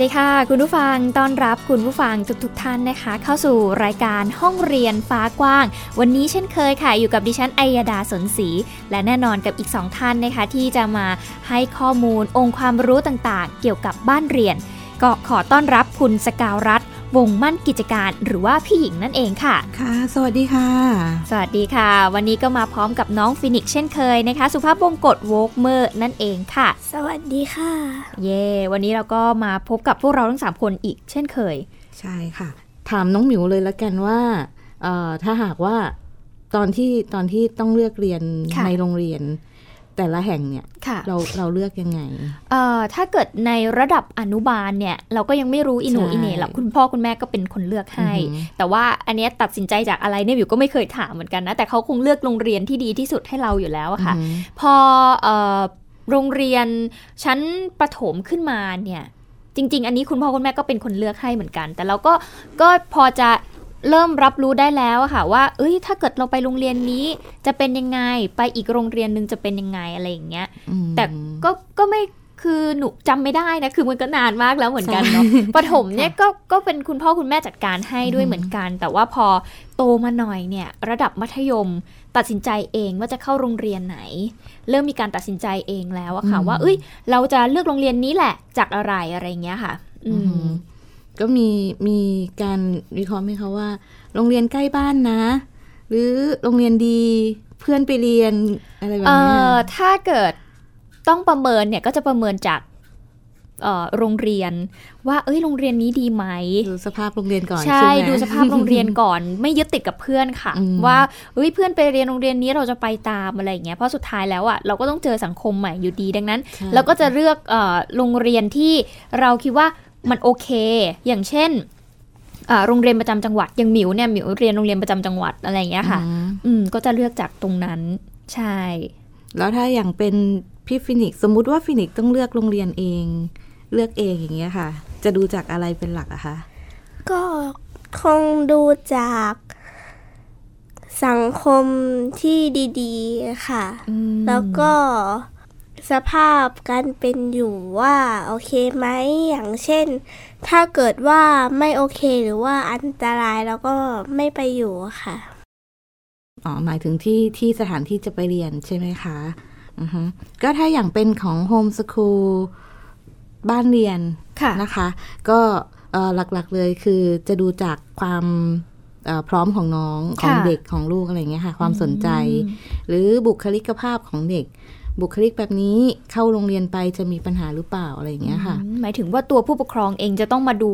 สวัสดีค่ะ คุณผู้ฟังต้อนรับคุณผู้ฟังทุกๆท่านนะคะ เข้าสู่รายการห้องเรียนฟ้ากว้าง วันนี้เช่นเคยค่ะ อยู่กับดิฉันไอยดาสนศรีและแน่นอนกับอีกสองท่านนะคะ ที่จะมาให้ข้อมูลองค์ความรู้ต่างๆ เกี่ยวกับบ้านเรียนก็ขอต้อนรับคุณสกาวรัฐ วงมั่นกิจการหรือว่าพี่หญิงนั่นเองค่ะ ค่ะ สวัสดีค่ะ สวัสดีค่ะ วันนี้ก็มาพร้อมกับน้องฟินิกเช่นเคยนะคะ สุภาพวงกฎโวกเมอร์นั่นเองค่ะ สวัสดีค่ะ เย่วันนี้เราก็มาพบกับพวกเราทั้งสามคนอีกเช่นเคย ใช่ค่ะ ถามน้องหมิวเลยละกันว่าถ้าหากว่าตอนที่ตอนที่ต้องเลือกเรียนในโรงเรียน แต่ละแห่งเนี่ยเราเราเลือกยังไงเอ่อถ้าเกิดในระดับอนุบาลเนี่ยเราก็ยังไม่รู้อินูอินเน่หรอกคุณพ่อคุณแม่ก็เป็นคนเลือกให้ แต่ว่าอันนี้ตัดสินใจจากอะไรเนี่ยอยู่ก็ไม่เคยถามเหมือนกันนะแต่เขาคงเลือกโรงเรียนที่ดีที่สุดให้เราอยู่แล้วอะค่ะ พอเอ่อโรงเรียนชั้นประถมขึ้นมาเนี่ยจริง ๆ อันนี้คุณพ่อคุณแม่ก็เป็นคนเลือกให้เหมือนกัน แต่เราก็ก็พอจะ เริ่มรับรู้ได้แล้วค่ะว่า เอ้ย ถ้าเกิดเราไปโรงเรียนนี้จะเป็นยังไง ไปอีกโรงเรียนหนึ่งจะเป็นยังไงอะไรอย่างเงี้ย แต่ก็ก็ไม่คือหนูจำไม่ได้นะ คือมันก็นานมากแล้วเหมือนกันเนาะปฐมเนี่ยก็ก็เป็นคุณพ่อคุณแม่จัดการให้ด้วยเหมือนกัน แต่ว่าพอโตมาหน่อยเนี่ย ระดับมัธยมตัดสินใจเองว่าจะเข้าโรงเรียนไหน เริ่มมีการตัดสินใจเองแล้วอะค่ะ ว่า เอ้ย เราจะเลือกโรงเรียนนี้แหละจากอะไรอะไรเงี้ยค่ะ อืม ก็มีมีการวิเคราะห์ไหมคะว่า โรงเรียนใกล้บ้านนะ หรือโรงเรียนดีเพื่อนไปเรียนอะไรแบบนี้ถ้าเกิดต้องประเมินเนี่ยก็จะประเมินจากโรงเรียนว่าเอ้ยโรงเรียนนี้ดีไหมดูสภาพโรงเรียนก่อนใช่ดูสภาพโรงเรียนก่อน ไม่ยึดติดกับเพื่อนค่ะ ว่าเอ้ยเพื่อนไปเรียนโรงเรียนนี้เราจะไปตามอะไรอย่างเงี้ยเพราะสุดท้ายแล้วอะเราก็ต้องเจอสังคมใหม่อยู่ดีดังนั้น เราก็จะเลือกโรงเรียนที่เราคิดว่า มันโอเค อย่างเช่นโรงเรียนประจำจังหวัดอย่างหมิวเนี่ยหมิวเรียนโรงเรียนประจำจังหวัดอะไรอย่างเงี้ยค่ะ อืมก็จะเลือกจากตรงนั้นใช่ แล้วถ้าอย่างเป็นพี่ฟินิกสมมุติว่าฟินิกต้องเลือกโรงเรียนเอง เลือกเองอย่างเงี้ยค่ะ จะดูจากอะไรเป็นหลักอะคะก็คงดูจากสังคมที่ดี ๆ ค่ะ แล้วก็ สภาพการเป็นอยู่ว่าโอเคไหมอย่างเช่น ถ้าเกิดว่าไม่โอเคหรือว่าอันตรายแล้วก็ไม่ไปอยู่ค่ะอ๋อหมายถึงที่ที่สถานที่จะไปเรียนใช่ไหมคะอือฮึก็ถ้าอย่างเป็นของโฮมสคูลบ้านเรียนะนะคะ ก็หลักๆเลยคือจะดูจากความพร้อมของน้องของเด็กของลูกอะไรเงี้ยค่ะ ความสนใจ หรือบุคลิกภาพของเด็กบุคลิกแบบนี้เข้าโรงเรียนไปจะมีปัญหาหรือเปล่าอะไรอย่างเงี้ยค่ะ หมายถึงว่าตัวผู้ปกครองเองจะต้องมาดู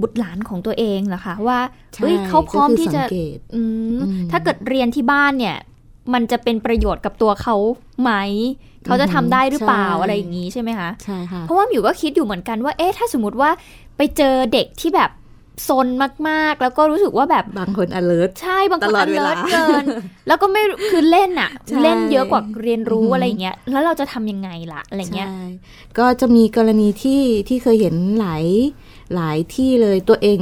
บุตรหลานของตัวเองเหรอคะว่าเฮ้ยเขาพร้อมที่จะถ้าเกิดเรียนที่บ้านเนี่ย มันจะเป็นประโยชน์กับตัวเขาไหมเขาจะทำได้หรือเปล่าอะไรอย่างนี้ใช่ไหมคะใช่ค่ะเพราะว่าหมิวก็คิดอยู่เหมือนกันว่าเอ๊ะถ้าสมมติว่าไปเจอเด็กที่แบบ ซนมากๆ แล้วก็รู้สึกว่าแบบบางคน alert ใช่บางคน alert เกิน แล้วก็ไม่คือเล่นอะเล่นเยอะกว่าเรียนรู้อะไรเงี้ยแล้วเราจะทำยังไงล่ะอะไรเงี้ยก็จะมีกรณีที่ที่เคยเห็นหลายหลายที่เลยตัวเอง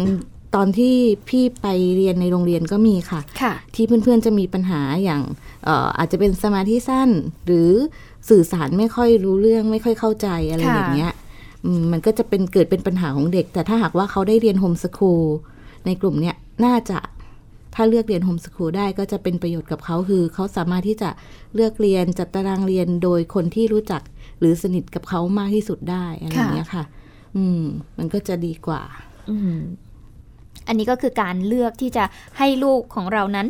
ตอนที่พี่ไปเรียนในโรงเรียนก็มีค่ะค่ะที่เพื่อนๆจะมีปัญหาอย่างอาจจะเป็นสมาธิสั้น หรือสื่อสารไม่ค่อยรู้เรื่องไม่ค่อยเข้าใจอะไรอย่างเงี้ย มันก็จะเป็นเกิดเป็นปัญหาของเด็ก แต่ถ้าหากว่าเขาได้เรียนโฮมสคูลในกลุ่มเนี้ยน่าจะถ้าเลือกเรียนโฮมสคูลได้ก็จะเป็นประโยชน์กับเขาคือ เขาสามารถที่จะเลือกเรียนจัดตารางเรียนโดยคนที่รู้จักหรือสนิทกับเขามากที่สุดได้อะไรอย่างเงี้ยค่ะ อืม มันก็จะดีกว่า อือันนี้ก็คือการเลือกที่จะให้ลูกของเรานั้น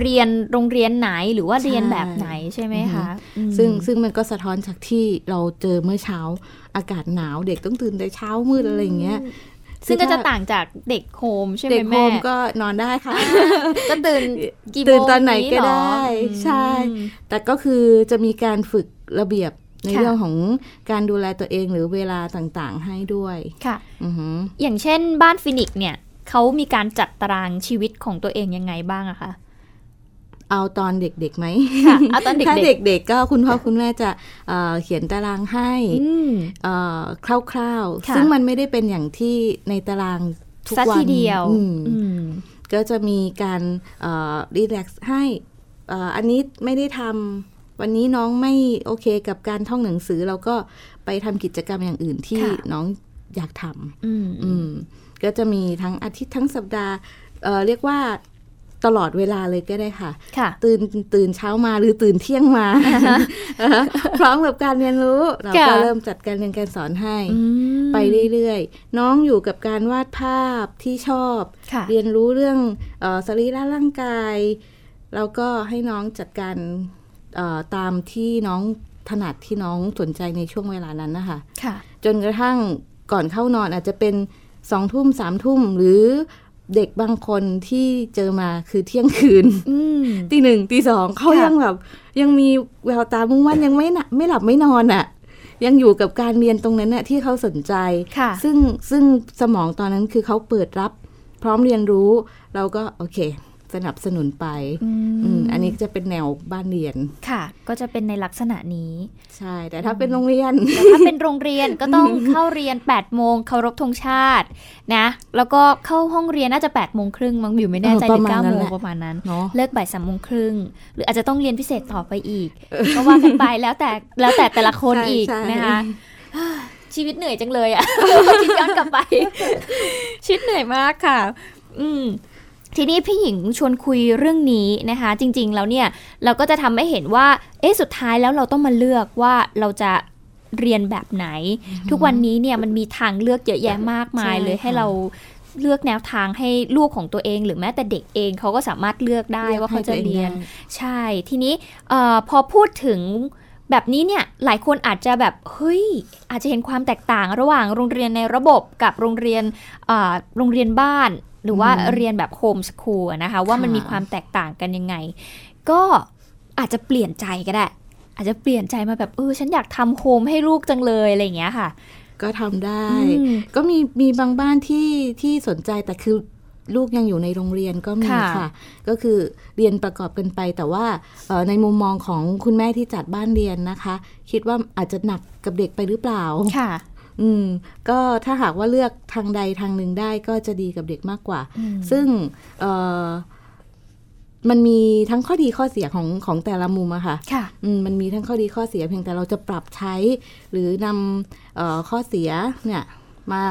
เรียนโรงเรียนไหนหรือว่าเรียนแบบไหนใช่ไหมคะซึ่งซึ่งมันก็สะท้อนจากที่เราเจอเมื่อเช้าอากาศหนาวเด็กต้องตื่นแต่เช้ามืดอะไรอย่างเงี้ยซึ่งก็จะต่างจากเด็กโฮมใช่ไหมแม่ เด็กโฮมก็นอนได้ค่ะ ก็ตื่นกี่โมงตื่นตอนไหนก็ได้ ใช่ แต่ก็คือจะมีการฝึกระเบียบในเรื่องของการดูแลตัวเองหรือเวลาต่างๆ ให้ด้วยค่ะอือหืออย่างเช่นบ้านฟินิกซ์เนี่ยเขามีการจัดตารางชีวิตของตัวเองยังไงบ้างอะคะ เอาตอนเด็กๆไหมค่ะเอาตอนเด็กๆถ้าเด็กๆก็คุณพ่อคุณแม่จะเอ่อเขียนตารางให้อืมเอ่อคร่าวค่ะๆซึ่งมันไม่ได้เป็นอย่างที่ในตารางทุกซะวันทีเดียวอืมอืมก็จะมีการรีแลกซ์ให้เอ่ออันนี้ไม่ได้ทำวันนี้น้องไม่โอเคกับการท่องหนังสือเราก็ไปทำกิจกรรมอย่างอื่นที่ค่ะน้องอยากทอืมำอืมก็จะมีทั้งอาทิตย์ทั้งสัปดาห์เอ่อเรียกว่า ตลอดเวลาเลยก็ได้ค่ะค่ะตื่นตื่นเช้ามาหรือตื่นเที่ยงมา พร้อมกับการเรียนรู้ เราก็ค่ะเริ่มจัดการเรียนการสอนให้อืมไปเรื่อยๆ น้องอยู่กับการวาดภาพที่ชอบค่ะเรียนรู้เรื่องเออสรีระร่างกาย แล้วก็ให้น้องจัดการเอ่อตามที่น้องถนัดที่น้องสนใจในช่วงเวลานั้นนะคะค่ะจนกระทั่งก่อนเข้านอนอาจจะเป็นสองทุ่มสามทุ่มหรือ เด็กบางคนที่เจอมาคือเที่ยงคืนอืมตีหนึ่งตีสองเขาค่ะยังแบบ ยังมีแววตามุ่งมั่นยังไม่หนะไม่หลับไม่นอนอะ่ะ ยังอยู่กับการเรียนตรงนั้นน่ะที่เขาสนใจค่ะซึ่งซึ่งสมองตอนนั้นคือเขาเปิดรับ พร้อมเรียนรู้เราก็โอเค สนับสนุนไปอืมอืมอันนี้จะเป็นแนวบ้านเรียนค่ะ ก็จะเป็นในลักษณะนี้ ใช่ แต่ถ้าเป็นโรงเรียนแต่ถ้าเป็นโรงเรียนก็ต้องเข้าเรียน8โมงเคารพธงชาตินะแล้วก็เข้าห้องเรียนน่าจะ8โมงครึ่งมั้งอยู่ไม่แน่ใจเออหปรือระมาณ9นั้โมนงแหละประมาณนั้นเนาะเลิกบ่ายสามโมงครึ่งหรืออาจจะต้องเรียนพิเศษต่อไปอีกก็ว่ากันไปแล้วแต่แล้วแต่แต่ละคนใช่อีกใช่นะคะชีวิตเหนื่อยจังเลยอะคิดย้อนกลับไป ชีวิตเหนื่อยมากค่ะ อืม ทีนี้พี่หญิงชวนคุยเรื่องนี้นะคะ จริงๆแล้วเนี่ยเราก็จะทำให้เห็นว่า เอ๊ะสุดท้ายแล้วเราต้องมาเลือกว่าเราจะเรียนแบบไหน ทุกวันนี้เนี่ยมันมีทางเลือกเยอะแยะมากมายใช่เลยให้ค่ะเราเลือกแนวทางให้ลูกของตัวเอง หรือแม้แต่เด็กเองเขาก็สามารถเลือกได้ว่าเขาจะเรียน ใช่ ทีนี้เออพอพูดถึงแบบนี้เนี่ยหลายคนอาจจะแบบเฮ้ยอาจจะเห็นความแตกต่างระหว่างโรงเรียนในระบบกับโรงเรียนเอ่อโรงเรียนบ้าน หรือว่าอืมเรียนแบบโฮมสคูลนะคะ ว่ามันค่ะมีความแตกต่างกันยังไง ก็อาจจะเปลี่ยนใจก็ได้ อาจจะเปลี่ยนใจมาแบบเออฉันอยากทำโฮมให้ลูกจังเลยอะไรอย่างเงี้ยค่ะ ก็ทำได้อืมก็มีมีบางบ้านที่ที่สนใจแต่คือลูกยังอยู่ในโรงเรียนก็มีค่ะค่ะก็คือเรียนประกอบกันไป แต่ว่าเอ่อในมุมมองของคุณแม่ที่จัดบ้านเรียนนะคะ คิดว่าอาจจะหนักกับเด็กไปหรือเปล่าค่ะ อืมก็ถ้าหากว่าเลือกทางใดทางหนึ่งได้ก็จะดีกับเด็กมากกว่าอืมซึ่งเอ่อมันมีทั้งข้อดีข้อเสียของของแต่ละมุมอะค่ะค่ะอืมมันมีทั้งข้อดีข้อเสียเพียงแต่เราจะปรับใช้ หรือนำเอ่อข้อเสียเนี่ยมา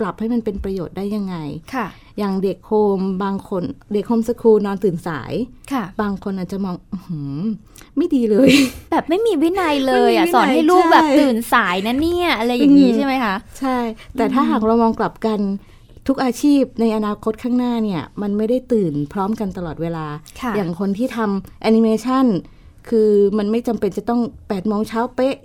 ปรับให้มันเป็นประโยชน์ได้ยังไง ค่ะ อย่างเด็ก home บางคน เด็ก homeschool นอนตื่นสาย ค่ะ บางคนอาจจะมองออหือไม่ดีเลย แบบไม่มีวินัยเลยอะไม่มีวินัยสอนให้ลูกใช่แบบตื่นสายนะเนี่ย อะไรอย่างนี้อืมใช่ไหมคะ ใช่ แต่ถ้าหากเรามองกลับกันทุกอาชีพในอนาคตข้างหน้าเนี่ย มันไม่ได้ตื่นพร้อมกันตลอดเวลาค่ะอย่างคนที่ทำแอนิเมชันคือมันไม่จำเป็นจะต้อง8ปดโมงเช้าเป๊ะ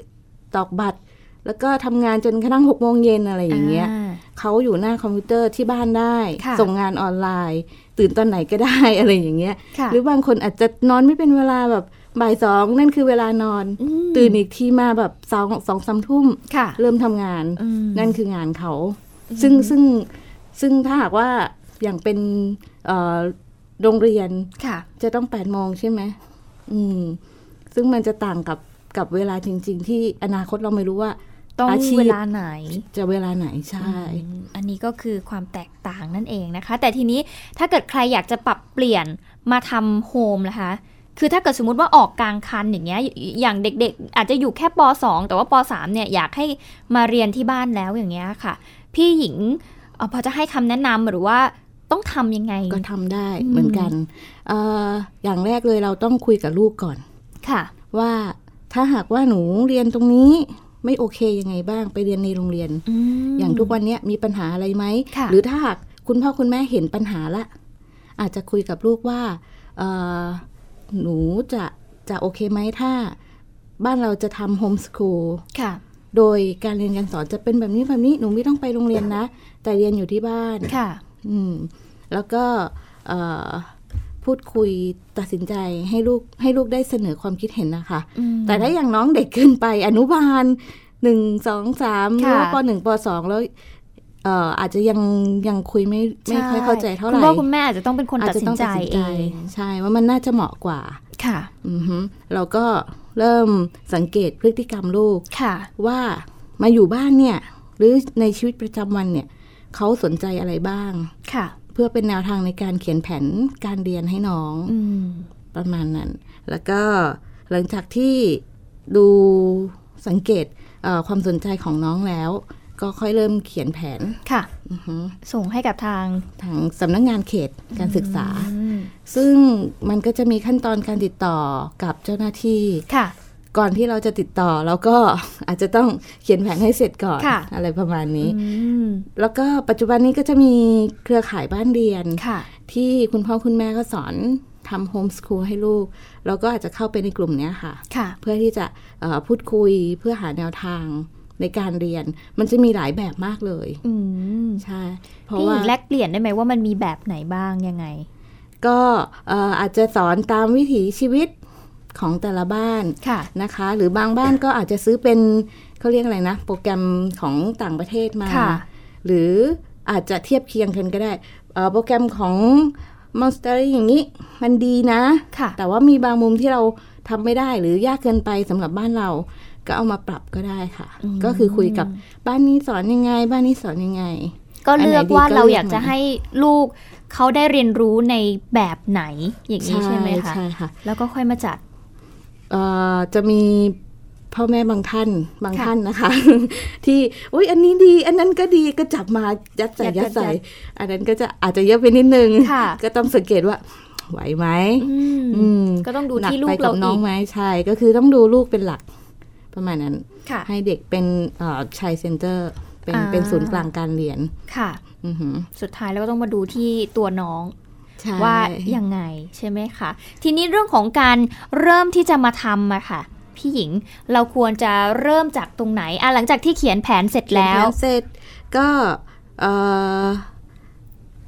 ตอกบัตร แล้วก็ทำงานจนกระทั่ง6กโมงเย็นอะไรอย่างเงี้ยอ่า เขาอยู่หน้าคอมพิวเตอร์ที่บ้านได้ค่ะส่งงานออนไลน์ ตื่นตอนไหนก็ได้อะไรอย่างเงี้ยค่ะหรือบางคนอาจจะนอนไม่เป็นเวลาแบบบ่ายสองนั่นคือเวลานอนอืมตื่นอีกทีมาแบบสองสองสามทุ่มค่ะเริ่มทำงานอืมนั่นคืองานเขา ซึ่งซึ่งซึ่งถ้าหากว่าอย่างเป็นเอ่อโรงเรียนค่ะจะต้องแปดโมงใช่ไหมอืมซึ่งมันจะต่างกับกับเวลาจริง ๆ ที่อนาคตเราไม่รู้ว่า ต้องอาชีพเวลาไหน จะเวลาไหนใช่อืมอันนี้ก็คือความแตกต่างนั่นเองนะคะ แต่ทีนี้ถ้าเกิดใครอยากจะปรับเปลี่ยนมาทำโฮมนะคะ คือถ้าเกิดสมมติว่าออกกลางคันอย่างเงี้ย อย่างเด็กๆ อาจจะอยู่แค่ป .2 แต่ว่าป .3 เนี่ยอยากให้มาเรียนที่บ้านแล้วอย่างเงี้ยค่ะ พี่หญิงเอ่อพอจะให้คำแนะนำหรือว่าต้องทำยังไง ก็ทำได้อืมเหมือนกันเอ่ออย่างแรกเลยเราต้องคุยกับลูกก่อน ค่ะ ว่าถ้าหากว่าหนูเรียนตรงนี้ ไม่โอเคยังไงบ้างไปเรียนในโรงเรียนมอย่างทุกวันเนี้ยมีปัญหาอะไรไหมค่ะหรือถ้าหากคุณพ่อคุณแม่เห็นปัญหาละอาจจะคุยกับลูกว่าเอ่อหนูจะจะโอเคไหมถ้าบ้านเราจะทำโฮมสคูลค่ะโดยการเรียนการสอนจะเป็นแบบนี้แบบนี้หนูไม่ต้องไปโรงเรียนนะ แต่เรียนอยู่ที่บ้านค่ะ อืม แล้วก็เอ่อ พูดคุยตัดสินใจให้ลูกให้ลูกได้เสนอความคิดเห็นนะคะ แต่ถ้าอย่างน้องเด็กขึ้นไปอนุบาลหนึ่งสองสามหรือว่าปหนึ่งปสองแล้วเอ่ออาจจะยังยังคุยไม่ไม่ค่อยเข้าใจเท่าไหร่คุณพ่อคุณแม่อาจจะต้องเป็นคนตัดสินใจเองใช่ว่ามันน่าจะเหมาะกว่าค่ะ อือฮึเราก็เริ่มสังเกตพฤติกรรมลูกค่ะว่ามาอยู่บ้านเนี่ย หรือในชีวิตประจำวันเนี่ยเขาสนใจอะไรบ้างค่ะ เพื่อเป็นแนวทางในการเขียนแผนการเรียนให้น้องอประมาณนั้น แล้วก็หลังจากที่ดูสังเกตความสนใจของน้องแล้ว ก็ค่อยเริ่มเขียนแผนค่ะส่งให้กับทางทางสำนักงงานเขตการศึกษา ซึ่งมันก็จะมีขั้นตอนการติดต่อกับเจ้าหน้าที่ค่ะ ก่อนที่เราจะติดต่อเราก็อาจจะต้องเขียนแผนให้เสร็จก่อน อะไรประมาณนี้ แล้วก็ปัจจุบันนี้ก็จะมีเครือข่ายบ้านเรียน ที่คุณพ่อคุณแม่ก็สอนทำโฮมสคูลให้ลูกเราก็อาจจะเข้าไปในกลุ่มนี้ค่ะเพื่อที่จะพูดคุยเพื่อหาแนวทางในการเรียนมันจะมีหลายแบบมากเลยอืใช่เพราะว่าแลกเปลี่ยนได้ไหมว่ามันมีแบบไหนบ้างยังไง ก็อาจจะสอนตามวิถีชีวิต ของแต่ละบ้านะนะคะ หรือบางบ้านก็อาจจะซื้อเป็นเขาเรียกอะไรนะ โปรแกรมของต่างประเทศมา หรืออาจจะเทียบเคียงกันก็ได้โปรแกรมของมอนสเตอร์อย่างนี้มันดีนะะแต่ว่ามีบางมุมที่เราทำไม่ได้หรือยากเกินไปสำหรับบ้านเราก็เอามาปรับก็ได้ค่ะ ก็คือคุยกับบ้านนี้สอนยังไง บ้านนี้สอนยังไง ก็เลือกว่าเราอยากจะให้ลูกเขาได้เรียนรู้ในแบบไหนอย่างนี้ใช่ไหมคะใช่ค่ะ แล้วก็ค่อยมาจัด จะมีพ่อแม่บางท่านบางท่านนะคะ ที่อุ้ยอันนี้ดี อันนั้นก็ดีก็จับมายัดใส่ยัดใส่อันนั้นก็จะอาจจะเยอะไปนิดนึงก็ต้องสังเกตว่าไหวไหมก็ต้องดูที่ลูกเราน้องไหมใช่ก็คือต้องดูลูกเป็นหลักประมาณนั้นให้เด็กเป็นชัยเซ็นเตอร์เป็นเป็นศูนย์กลางการเรียนค่ะสุดท้ายแล้วก็ต้องมาดูที่ตัวน้อง ว่ายังไงใช่ไหมคะทีนี้เรื่องของการเริ่มที่จะมาทำอะค่ะพี่หญิงเราควรจะเริ่มจากตรงไหนอะหลังจากที่เขียนแผนเสร็จแล้วเสร็จก็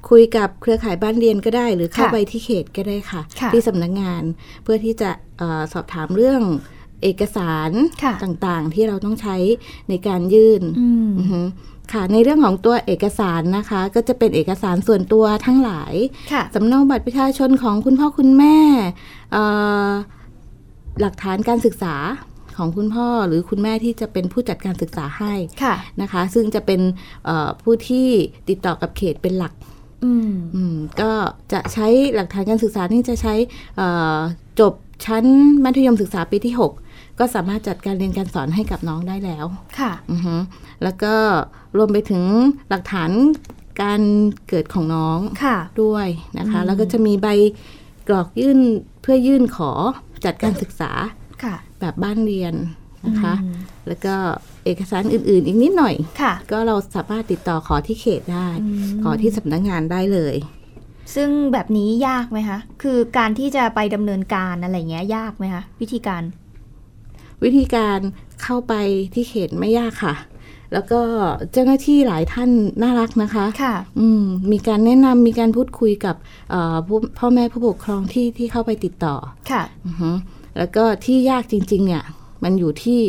คุยกับเครือข่ายบ้านเรียนก็ได้ หรือเข้าไปที่เขตก็ได้ค่ะที่สำนักงงานเพื่อที่จะอสอบถามเรื่องเอกสารต่างๆ ที่เราต้องใช้ในการยื่น ค่ะในเรื่องของตัวเอกสารนะคะ ก็จะเป็นเอกสารส่วนตัวทั้งหลายสำเนาบัตรประชาชนของคุณพ่อคุณแม่หลักฐานการศึกษาของคุณพ่อหรือคุณแม่ที่จะเป็นผู้จัดการศึกษาให้ะนะคะ ซึ่งจะเป็นผู้ที่ติดต่อกับเขตเป็นหลักก็จะใช้หลักฐานการศึกษาที่จะใช้จบชั้นมัธยมศึกษาปีที่ 6 ก็สามารถจัดการเรียนการสอนให้กับน้องได้แล้วค่ะอือฮึแล้วก็รวมไปถึงหลักฐานการเกิดของน้องด้วยนะคะ แล้วก็จะมีใบกรอกยื่นเพื่อยื่นขอจัดการศึกษาแบบบ้านเรียนนะคะ แล้วก็เอกสารอื่น ๆ อีกนิดหน่อยก็เราสามารถติดต่อขอที่เขตได้ ขอที่สำนักงงานได้เลย ซึ่งแบบนี้ยากไหมคะ คือการที่จะไปดำเนินการอะไรเงี้ยยากไหมคะวิธีการ วิธีการเข้าไปที่เขตไม่ยากค่ะ แล้วก็เจ้าหน้าที่หลายท่านน่ารักนะคะค่ะอืมมีการแนะนำมีการพูดคุยกับพ่อแม่ผู้ปกครองที่ที่เข้าไปติดต่อค่ะอือฮึแล้วก็ที่ยากจริง ๆ เนี่ย มันอยู่ที่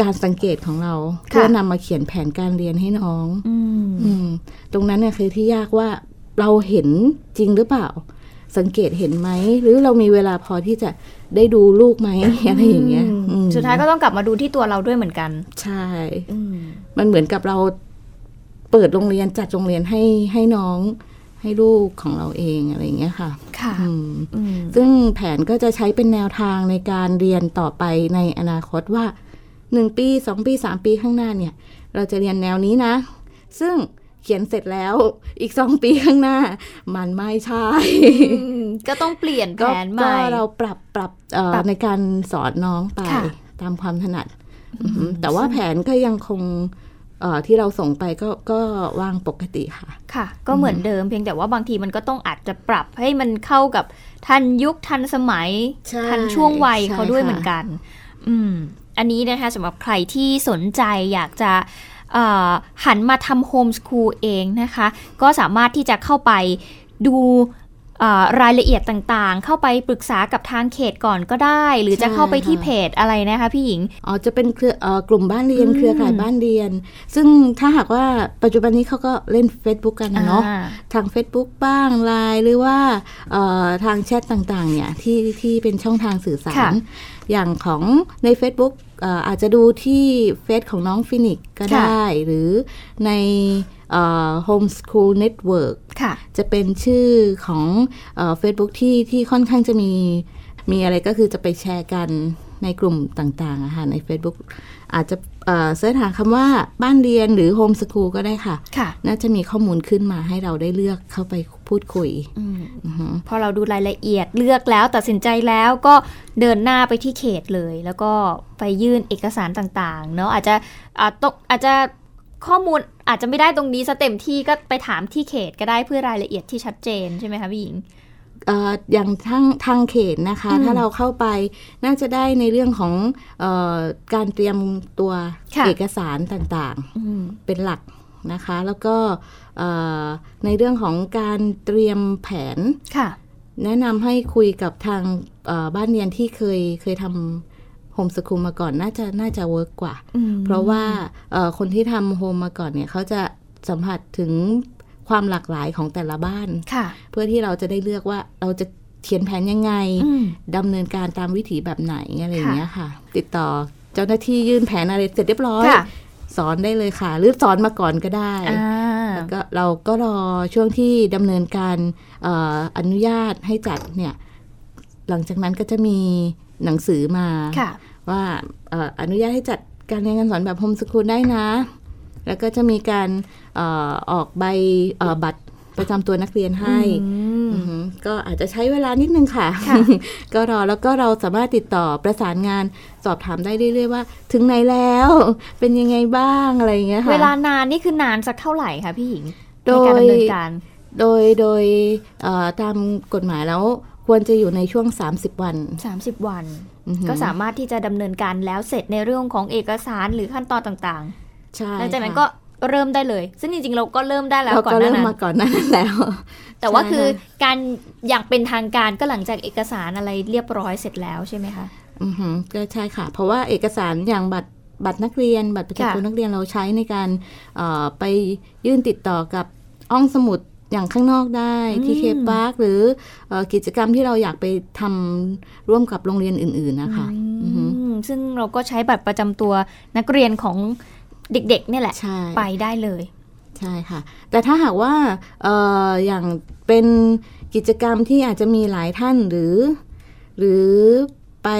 การสังเกตของเราเพื่อนำมาเขียนแผนการเรียนให้น้องอืมตรงนั้นเนี่ยคือที่ยากว่าเราเห็นจริงหรือเปล่า สังเกตเห็นไหม หรือเรามีเวลาพอที่จะได้ดูลูกไหมอะไรอย่างเงี้ยสุดท้ายก็ต้องกลับมาดูที่ตัวเราด้วยเหมือนกัน ใช่มันเหมือนกับเราเปิดโรงเรียนจัดโรงเรียนให้ให้น้องให้ลูกของเราเองอะไรอย่างเงี้ยค่ะ ค่ะ ซึ่งแผนก็จะใช้เป็นแนวทางในการเรียนต่อไปในอนาคตว่าหนึ่งปีสองปีสามปีข้างหน้าเนี่ย เราจะเรียนแนวนี้นะ ซึ่ง เขียนเสร็จแล้วอีกสองปีข้างหน้า มันไม่ใช่ ก็ต้องเปลี่ยนแผนใหม่ ก็เราปรับปรับในการสอนน้องไปตามความถนัด แต่ว่าแผนก็ยังคงที่เราส่งไปก็ก็วางปกติค่ะ ค่ะ ก็เหมือนเดิมเพียงแต่ว่าบางทีมันก็ต้องอาจจะปรับให้มันเข้ากับทันยุคทันสมัย ทันช่วงวัยเขาด้วยเหมือนกัน อืม อันนี้นะคะสำหรับใครที่สนใจอยากจะ หันมาทำโฮมสคูลเองนะคะ ก็สามารถที่จะเข้าไปดูรายละเอียดต่างๆ เข้าไปปรึกษากับทางเขตก่อนก็ได้ หรือจะเข้าไปที่เพจอะไรนะคะพี่หญิง อ๋อ จะเป็นเครือกลุ่มบ้านเรียนเครือข่ายบ้านเรียน ซึ่งถ้าหากว่าปัจจุบันนี้เขาก็เล่น Facebook กันนะเนาะ ทาง Facebook บ้างไลน์หรือว่าทางแชทต่างๆ เนี่ยที่ที่เป็นช่องทางสื่อสาร อย่างของใน Facebook อาจจะดูที่เฟซของน้องฟินิกก็ได้ หรือใน Homeschool Network จะเป็นชื่อของเฟซบุ๊กที่ที่ค่อนข้างจะมี มีอะไรก็คือจะไปแชร์กันในกลุ่มต่างๆอะค่ะใน Facebook อาจจะเสิร์ชหาคำว่าบ้านเรียนหรือโฮมสคูลก็ได้ค่ะค่ะ น่าจะมีข้อมูลขึ้นมาให้เราได้เลือกเข้าไปพูดคุยอพอเราดูรายละเอียดเลือกแล้วตัดสินใจแล้วก็เดินหน้าไปที่เขตเลย แล้วก็ไปยื่นเอกสารต่างๆ เนาะอาจจะอาจตอาจจะข้อมูลอาจจะไม่ได้ตรงนี้สเต็มที่ก็ไปถามที่เขตก็ได้เพื่อรายละเอียดที่ชัดเจนใช่ไหมคะพี่หญิง อย่างทางทางเขตนะคะ ถ้าเราเข้าไปน่าจะได้ในเรื่องของเอ่อการเตรียมตัวเอกสารต่างๆเป็นหลักนะคะ แล้วก็ในเรื่องของการเตรียมแผนแนะนำให้คุยกับทางบ้านเรียนที่เคยเคยทำ homeschool มาก่อนน่าจะน่าจะ work กว่า เพราะว่าคนที่ทำ home มาก่อนเนี่ยเขาจะสัมผัสถึง ความหลากหลายของแต่ละบ้านเพื่อที่เราจะได้เลือกว่าเราจะเขียนแผนยังไงดำเนินการตามวิถีแบบไหนอะไรอย่างเงี้ยค่ะ ติดต่อเจ้าหน้าที่ยื่นแผนอะไรเสร็จเรียบร้อยสอนได้เลยค่ะ หรือสอนมาก่อนก็ได้แล้วก็เราก็รอช่วงที่ดำเนินการอนุญาตให้จัดเนี่ย หลังจากนั้นก็จะมีหนังสือมาว่าอนุญาตให้จัดการเรียนการสอนแบบโฮมสคูลได้นะ แล้วก็จะมีการออกใบบัตรประจำตัวนักเรียนให้ ก็อาจจะใช้เวลานิดนึงค่ะ ก็รอแล้วก็เราสามารถติดต่อประสานงานสอบถามได้เรื่อยๆว่า ถึงไหนแล้ว เป็นยังไงบ้างอะไรอย่างเงี้ยค่ะ เวลานานนี่คือนานสักเท่าไหร่คะพี่หญิงในการดำเนินการ โดยโดยตามกฎหมายแล้วควรจะอยู่ในช่วง 30 วัน 30 วัน ก็สามารถที่จะดำเนินการแล้วเสร็จในเรื่องของเอกสารหรือขั้นตอนต่างใช่ หลังจากนั้นก็เริ่มได้เลย ซึ่งจริงๆ เราก็เริ่มได้แล้วก่อนหน้านั้นมาก่อนนั้นแล้ว แต่ว่าคือการอย่างเป็นทางการก็หลังจากเอกสารอะไรเรียบร้อยเสร็จแล้วใช่ไหมคะ อือฮึก็ใช่ค่ะ เพราะว่าเอกสารอย่างบัตรบัตรนักเรียน บัตรประจำตัวนักเรียนเราใช้ในการไปยื่นติดต่อกับห้องสมุดอย่างข้างนอกได้ที่เคปาร์คหรือกิจกรรมที่เราอยากไปทำร่วมกับโรงเรียนอื่น ๆนะคะซึ่งเราก็ใช้บัตรประจำตัวนักเรียนของ เด็กๆเนี่ยแหละ ไปได้เลย ใช่ค่ะ แต่ถ้าหากว่าอออย่างเป็นกิจกรรมที่อาจจะมีหลายท่านหรือ หรือไป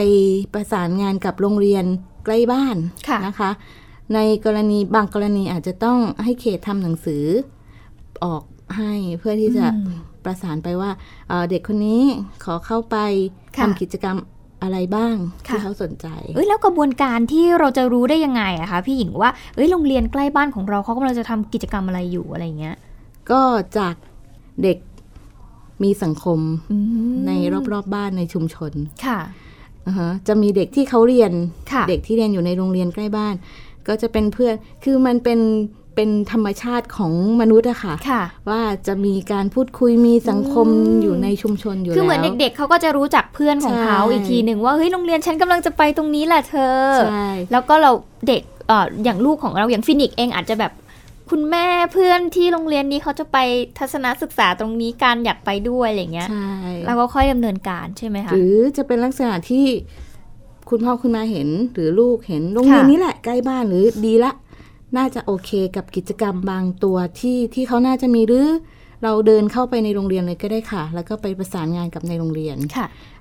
ประสานงานกับโรงเรียนใกล้บ้านะนะคะ ในกรณีบางกรณีอาจจะต้องให้เขตทำหนังสือออกให้เพื่อที่จะประสานไปว่าเด็กคนนี้ขอเข้าไปทำกิจกรรม อะไรบ้างที่เขาสนใจ เอ้ยแล้วกระบวนการที่เราจะรู้ได้ยังไงอะคะพี่หญิงว่าเอ้ยโรงเรียนใกล้บ้านของเราเขากำลังจะทำกิจกรรมอะไรอยู่อะไรเงี้ย ก็จากเด็กมีสังคมในรอบๆบบ้านในชุมชนค่ะจะมีเด็กที่เขาเรียนเด็กที่เรียนอยู่ในโรงเรียนใกล้บ้าน ก็จะเป็นเพื่อนคือมันเป็น เป็นธรรมชาติของมนุษย์อะค่ะคะว่าจะมีการพูดคุยมีสังคมอยู่ในชุมชนอยู่แล้วคือเหมือนเด็ก ๆเขาก็จะรู้จักเพื่อนของเขาอีกทีหนึ่งว่าเฮ้ยโรงเรียนฉันกำลังจะไปตรงนี้แหละเธอแล้วก็เราเด็กเอ่ออย่างลูกของเราอย่างฟินิกเองอาจจะแบบคุณแม่เพื่อนที่โรงเรียนนี้เขาจะไปทัศนศึกษาตรงนี้การอยากไปด้วยอะไรเงี้ยเราก็ค่อยดำเนินการใช่ไหมคะหรือจะเป็นลักษณะที่คุณพ่อคุณแม่เห็นหรือลูกเห็นโรงเรียนนี้แหละใกล้บ้านหรือดีละ น่าจะโอเคกับกิจกรรมบางตัวที่ที่เขาน่าจะมีหรือ เราเดินเข้าไปในโรงเรียนเลยก็ได้ค่ะ แล้วก็ไปประสานงานกับในโรงเรียน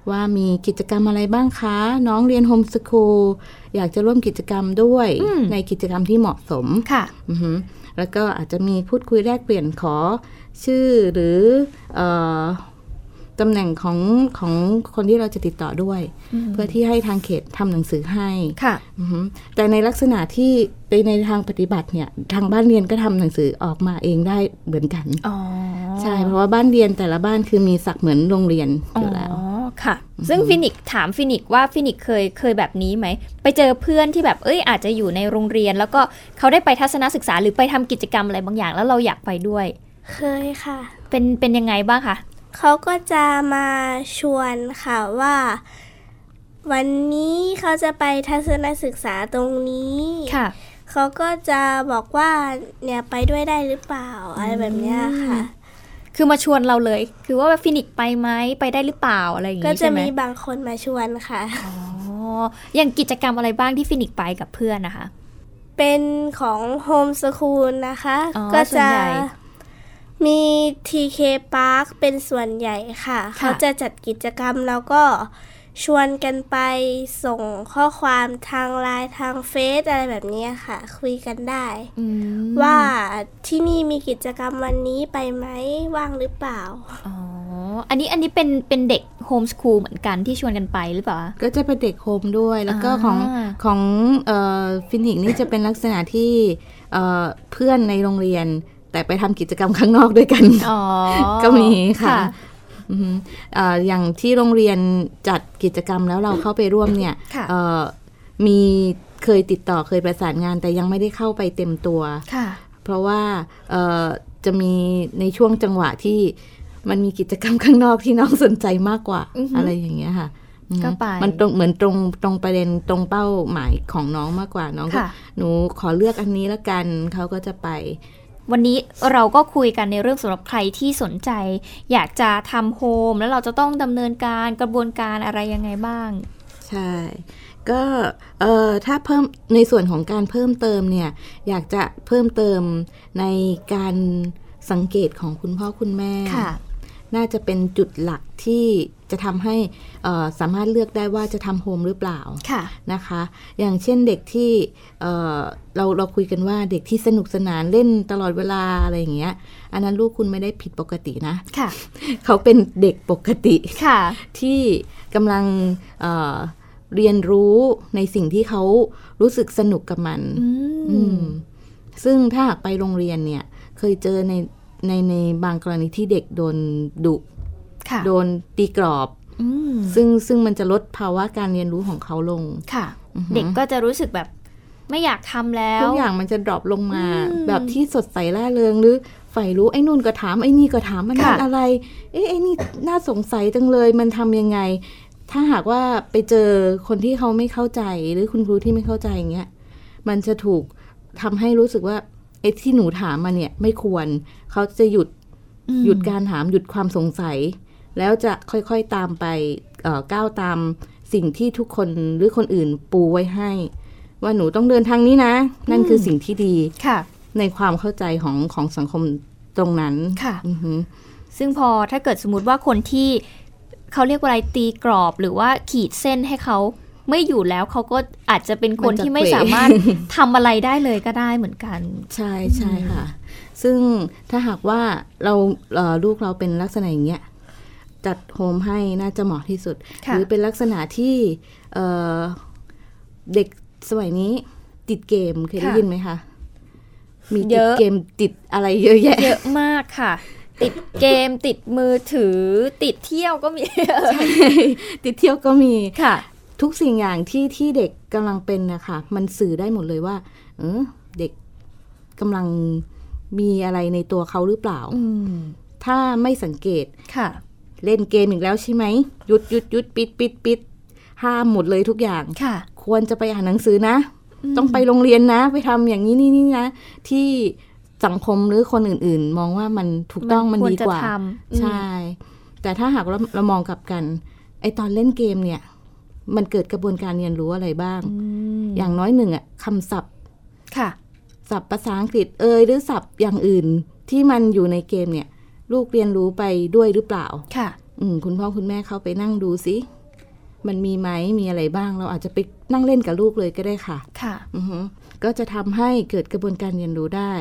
ว่ามีกิจกรรมอะไรบ้างคะ น้องเรียนโฮมสคูลอยากจะร่วมกิจกรรมด้วยในกิจกรรมที่เหมาะสมค่ะแล้วก็อาจจะมีพูดคุยแลกเปลี่ยนขอชื่อหรืออ ตำแหน่งของของคนที่เราจะติดต่อด้วย เพื่อที่ให้ทางเขตทำหนังสือให้ค่ะแต่ในลักษณะที่ในในทางปฏิบัติเนี่ยทางบ้านเรียนก็ทำหนังสือออกมาเองได้เหมือนกันใช่เพราะว่าบ้านเรียนแต่ละบ้านคือมีศักดิ์เหมือนโรงเรียนอยู่แล้วค่ะ ซึ่งฟินิกถามฟินิกว่าฟินิกเคยเคยแบบนี้ไหม ไปเจอเพื่อนที่แบบเอ้ยอาจจะอยู่ในโรงเรียน แล้วก็เขาได้ไปทัศนศึกษาหรือไปทำกิจกรรมอะไรบางอย่างแล้วเราอยากไปด้วย เคยค่ะ เป็นเป็นยังไงบ้างคะ เขาก็จะมาชวนค่ะว่า วันนี้เขาจะไปทัศนศึกษาตรงนี้ค่ะ เขาก็จะบอกว่าเนี่ยไปด้วยได้หรือเปล่าอะไรแบบเนี้ยค่ะคือมาชวนเราเลย คือว่าฟินิกซ์ไปไหมไปได้หรือเปล่าอะไรอย่างงี้ใช่ไหม ก็จะมีบางคนมาชวนค่ะ อ๋อ อย่างกิจกรรมอะไรบ้างที่ฟินิกซ์ไปกับเพื่อนนะคะ เป็นของ homeschool นะคะอ๋อก็จะส่วนใหญ่ มี TK Park เป็นส่วนใหญ่ค่ะค่ะ เขาจะจัดกิจกรรมแล้วก็ชวนกันไปส่งข้อความทางไลน์ทาง Face อะไรแบบนี้ค่ะ คุยกันได้อืมว่าที่นี่มีกิจกรรมวันนี้ไปไหมว่างหรือเปล่า อ๋อ อันนี้อันนี้เป็นเป็นเด็ก homeschool เหมือนกันที่ชวนกันไปหรือเปล่า ก็จะเป็นเด็ก home ด้วยแล้วก็อ่าของของเอ่อฟินิกนี่จะเป็นลักษณะที่เอ่อเพื่อนในโรงเรียน แต่ไปทำกิจกรรมข้างนอกด้วยกันอ๋อก็มีค่ะอือฮึเอ่ออย่างที่โรงเรียนจัดกิจกรรมแล้วเราเข้าไปร่วมเนี่ยค่ะเอ่อมีเคยติดต่อเคยประสานงานแต่ยังไม่ได้เข้าไปเต็มตัวค่ะเพราะว่าเอ่อจะมีในช่วงจังหวะที่มันมีกิจกรรมข้างนอกที่น้องสนใจมากกว่าอือฮึอะไรอย่างเงี้ยค่ะอือฮึก็ไปมันตรงเหมือนตรงตรงประเด็นตรงเป้าหมายของน้องมากกว่าน้องก็ค่ะหนูขอเลือกอันนี้ละกันเขาก็จะไป วันนี้เราก็คุยกันในเรื่องสำหรับใครที่สนใจ อยากจะทำโฮมแล้วเราจะต้องดำเนินการกระบวนการอะไรยังไงบ้าง ใช่ก็เอ่อถ้าเพิ่มในส่วนของการเพิ่มเติมเนี่ยอยากจะเพิ่มเติมในการสังเกตของคุณพ่อคุณแม่ค่ะน่าจะเป็นจุดหลักที่ จะทำให้เอ่อสามารถเลือกได้ว่าจะทำโฮมหรือเปล่าค่ะนะคะ อย่างเช่นเด็กที่เอ่อเราเราคุยกันว่าเด็กที่สนุกสนานเล่นตลอดเวลาอะไรอย่างเงี้ย อันนั้นลูกคุณไม่ได้ผิดปกตินะค่ะเขาเป็นเด็กปกติค่ะที่กำลังเอ่อเรียนรู้ในสิ่งที่เขารู้สึกสนุกกับมันอือืมมซึ่งถ้าหากไปโรงเรียนเนี่ย เคยเจอในในในบางกรณีที่เด็กโดนดุค่ะ โดนตีกรอบอืมซึ่งซึ่งมันจะลดภาวะการเรียนรู้ของเขาลงค่ะอือหือเด็กก็จะรู้สึกแบบไม่อยากทำแล้วทุกอย่างมันจะดรอปลงมาอืมแบบที่สดใสร่าเริงหรือใฝ่รู้ไอ้นู่นก็ถามไอ้นี่ก็ถามมันนั่นค่ะอะไร เอ๊ะไอ้นี่น่าสงสัยจังเลยมันทำยังไง ถ้าหากว่าไปเจอคนที่เขาไม่เข้าใจหรือคุณครูที่ไม่เข้าใจอย่างเงี้ยมันจะถูกทำให้รู้สึกว่าไอ้ที่หนูถามมาเนี่ย ไม่ควรเขาจะหยุดอืมหยุดการถามหยุดความสงสัย แล้วจะค่อยๆตามไปเอ่อก้าวตามสิ่งที่ทุกคนหรือคนอื่นปูไว้ให้ ว่าหนูต้องเดินทางนี้นะ นั่นคือสิ่งที่ดีค่ะ ในความเข้าใจของของสังคมตรงนั้นค่ะอือหือซึ่งพอถ้าเกิดสมมติว่าคนที่เขาเรียกว่าอะไรตีกรอบหรือว่าขีดเส้นให้เขาไม่อยู่แล้วเขาก็อาจจะเป็นคนมันจะที่ไม่เขวสามารถทำอะไรได้เลยก็ได้เหมือนกัน ใช่ใช่ค่ะ ซึ่งถ้าหากว่าเราเอ่อลูกเราเป็นลักษณะอย่างเงี้ย จัดโฮมให้น่าจะเหมาะที่สุดค่ะหรือเป็นลักษณะที่เอ่อเด็กสมัยนี้ติดเกมเคยได้ยินไหมคะ มีติดเกมติดอะไรเยอะแยะ เยอะมากค่ะ ติดเกมติดมือถือ ติดเที่ยวก็มี ติดเที่ยวก็มีค่ะ ทุกสิ่งอย่างที่ที่เด็กกำลังเป็นนะคะมันสื่อได้หมดเลยว่า เออเด็กกำลังมีอะไรในตัวเขาหรือเปล่าอืมถ้าไม่สังเกตค่ะ เล่นเกมอีกแล้วใช่ไหมหยุดหยุดหยุดปิดปิดปิดห้ามหมดเลยทุกอย่างค่ะ ควรจะไปอ่านหนังสือนะ ต้องไปโรงเรียนนะ ไปทำอย่างนี้นี่นี่นะ ที่สังคมหรือคนอื่น ๆ มองว่ามันถูกต้องมันควรดีกว่าจะทำอืมใช่ แต่ถ้าหากเราเรามองกลับกัน ไอตอนเล่นเกมเนี่ย มันเกิดกระบวนการเรียนรู้อะไรบ้างอืมอย่างน้อยหนึ่งอะคำศัพท์ค่ะศัพท์ภาษาอังกฤษเอยหรือศัพท์อย่างอื่นที่มันอยู่ในเกมเนี่ย ลูกเรียนรู้ไปด้วยหรือเปล่า ค่ะ อืมคุณพ่อคุณแม่เข้าไปนั่งดูสิ มันมีไหมมีอะไรบ้าง เราอาจจะไปนั่งเล่นกับลูกเลยก็ได้ค่ะ ค่ะ อือฮึก็จะทำให้เกิดกระบวนการเรียนรู้ได้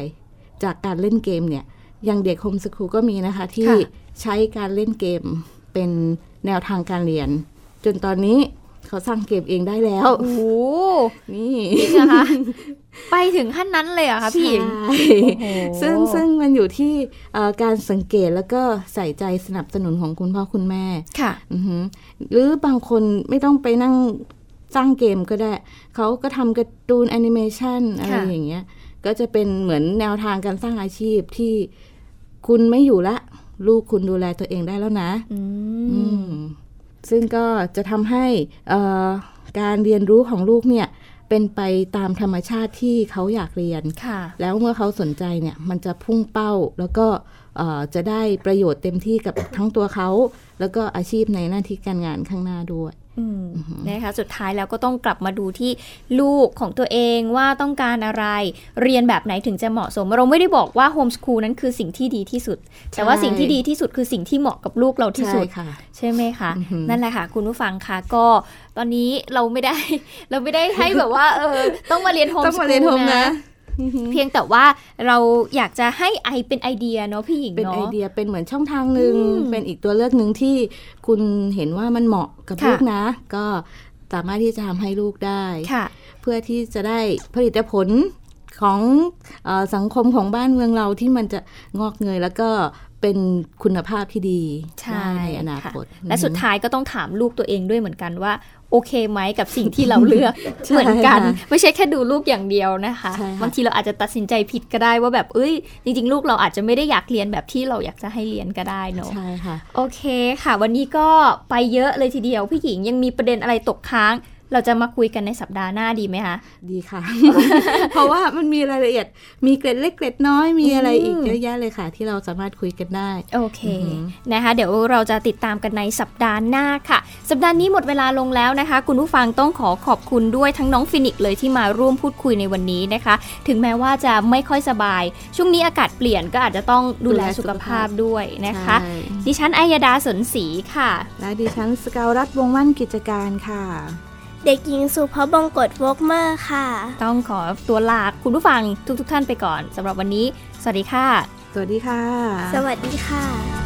จากการเล่นเกมเนี่ย อย่างเด็กโฮมสคูลก็มีนะคะ ที่ค่ะ ใช้การเล่นเกมเป็นแนวทางการเรียน จนตอนนี้ เขาสร้างเกมเองได้แล้วโอ้โหนี่จริงเหรอคะไปถึงขั้นนั้นเลยเหรอคะพี่หญิงใช่โอ้โหซึ่งซึ่งมันอยู่ที่เอ่อการสังเกตแล้วก็ใส่ใจสนับสนุนของคุณพ่อคุณแม่ค่ะอือหือหรือบางคนไม่ต้องไปนั่งสร้างเกมก็ได้ เขาก็ทำการ์ตูนแอนิเมชันอะไรค่ะอย่างเงี้ย ก็จะเป็นเหมือนแนวทางการสร้างอาชีพที่คุณไม่อยู่ละ ลูกคุณดูแลตัวเองได้แล้วนะ ซึ่งก็จะทำให้การเรียนรู้ของลูกเนี่ยเป็นไปตามธรรมชาติที่เขาอยากเรียน แล้วเมื่อเขาสนใจเนี่ยมันจะพุ่งเป้าแล้วก็จะได้ประโยชน์เต็มที่กับทั้งตัวเขา แล้วก็อาชีพในหน้าที่การงานข้างหน้าด้วย นะคะสุดท้ายแล้วก็ต้องกลับมาดูที่ลูกของตัวเองว่าต้องการอะไรเรียนแบบไหนถึงจะเหมาะสม เราไม่ได้บอกว่าโฮมสคูลนั้นคือสิ่งที่ดีที่สุด แต่ว่าสิ่งที่ดีที่สุดคือสิ่งที่เหมาะกับลูกเราที่สุด ใช่ไหมคะนั่นแหละค่ะ คุณผู้ฟังคะก็ตอนนี้เราไม่ได้ เราไม่ได้ให้แบบว่าเออต้องมาเรียนโฮมสคูลนะ เพียงแต่ว่าเราอยากจะให้ไอเป็นไอเดียเนาะพี่หญิงเนาะเป็นไอเดียเป็นเหมือนช่องทางหนึ่งเป็นอีกตัวเลือกหนึ่งที่คุณเห็นว่ามันเหมาะกับลูกนะ ก็สามารถที่จะทำให้ลูกได้เพื่อที่จะได้ผลิตผลของอสังคมของบ้านเมืองเราที่มันจะงอกเงยแล้วก็เป็นคุณภาพที่ดีในอนาคตและสุดท้ายก็ต้องถามลูกตัวเองด้วยเหมือนกันว่าโอเคไหมกับสิ่งที่เราเลือกเหมือนกัน ไม่ใช่แค่ดูลูกอย่างเดียวนะคะบางทีเราอาจจะตัดสินใจผิดก็ได้ว่าแบบเอ้ย จริง ๆ ลูกเราอาจจะไม่ได้อยากเรียนแบบที่เราอยากจะให้เรียนก็ได้เนอะใช่ค่ะโอเคค่ะ วันนี้ก็ไปเยอะเลยทีเดียวพี่หญิงยังมีประเด็นอะไรตกค้าง เราจะมาคุยกันในสัปดาห์หน้าดีไหมคะ ดีค่ะ เพราะว่ามันมีรายละเอียด มีเกร็ดเล็กเกร็ดน้อย มีอะไรอีกเยอะแยะเลยค่ะ ที่เราสามารถคุยกันได้ โอเค นะคะ เดี๋ยวเราจะติดตามกันในสัปดาห์หน้าค่ะ สัปดาห์นี้หมดเวลาลงแล้วนะคะ คุณผู้ฟังต้องขอขอบคุณด้วยทั้งน้องฟินิกเลยที่มาร่วมพูดคุยในวันนี้นะคะ ถึงแม้ว่าจะไม่ค่อยสบาย ช่วงนี้อากาศเปลี่ยนก็อาจจะต้องดูแลสุขภาพด้วยนะคะ ดิฉันอัยดาสนศรีค่ะ และดิฉันสกาวรัฐวงวันกิจการค่ะ เด็กหญิงสุภาพบงกตวกเมอร์ค่ะ ต้องขอตัวลาคุณผู้ฟังทุกๆทท่านไปก่อนสำหรับวันนี้ สวัสดีค่ะ สวัสดีค่ะ สวัสดีค่ะ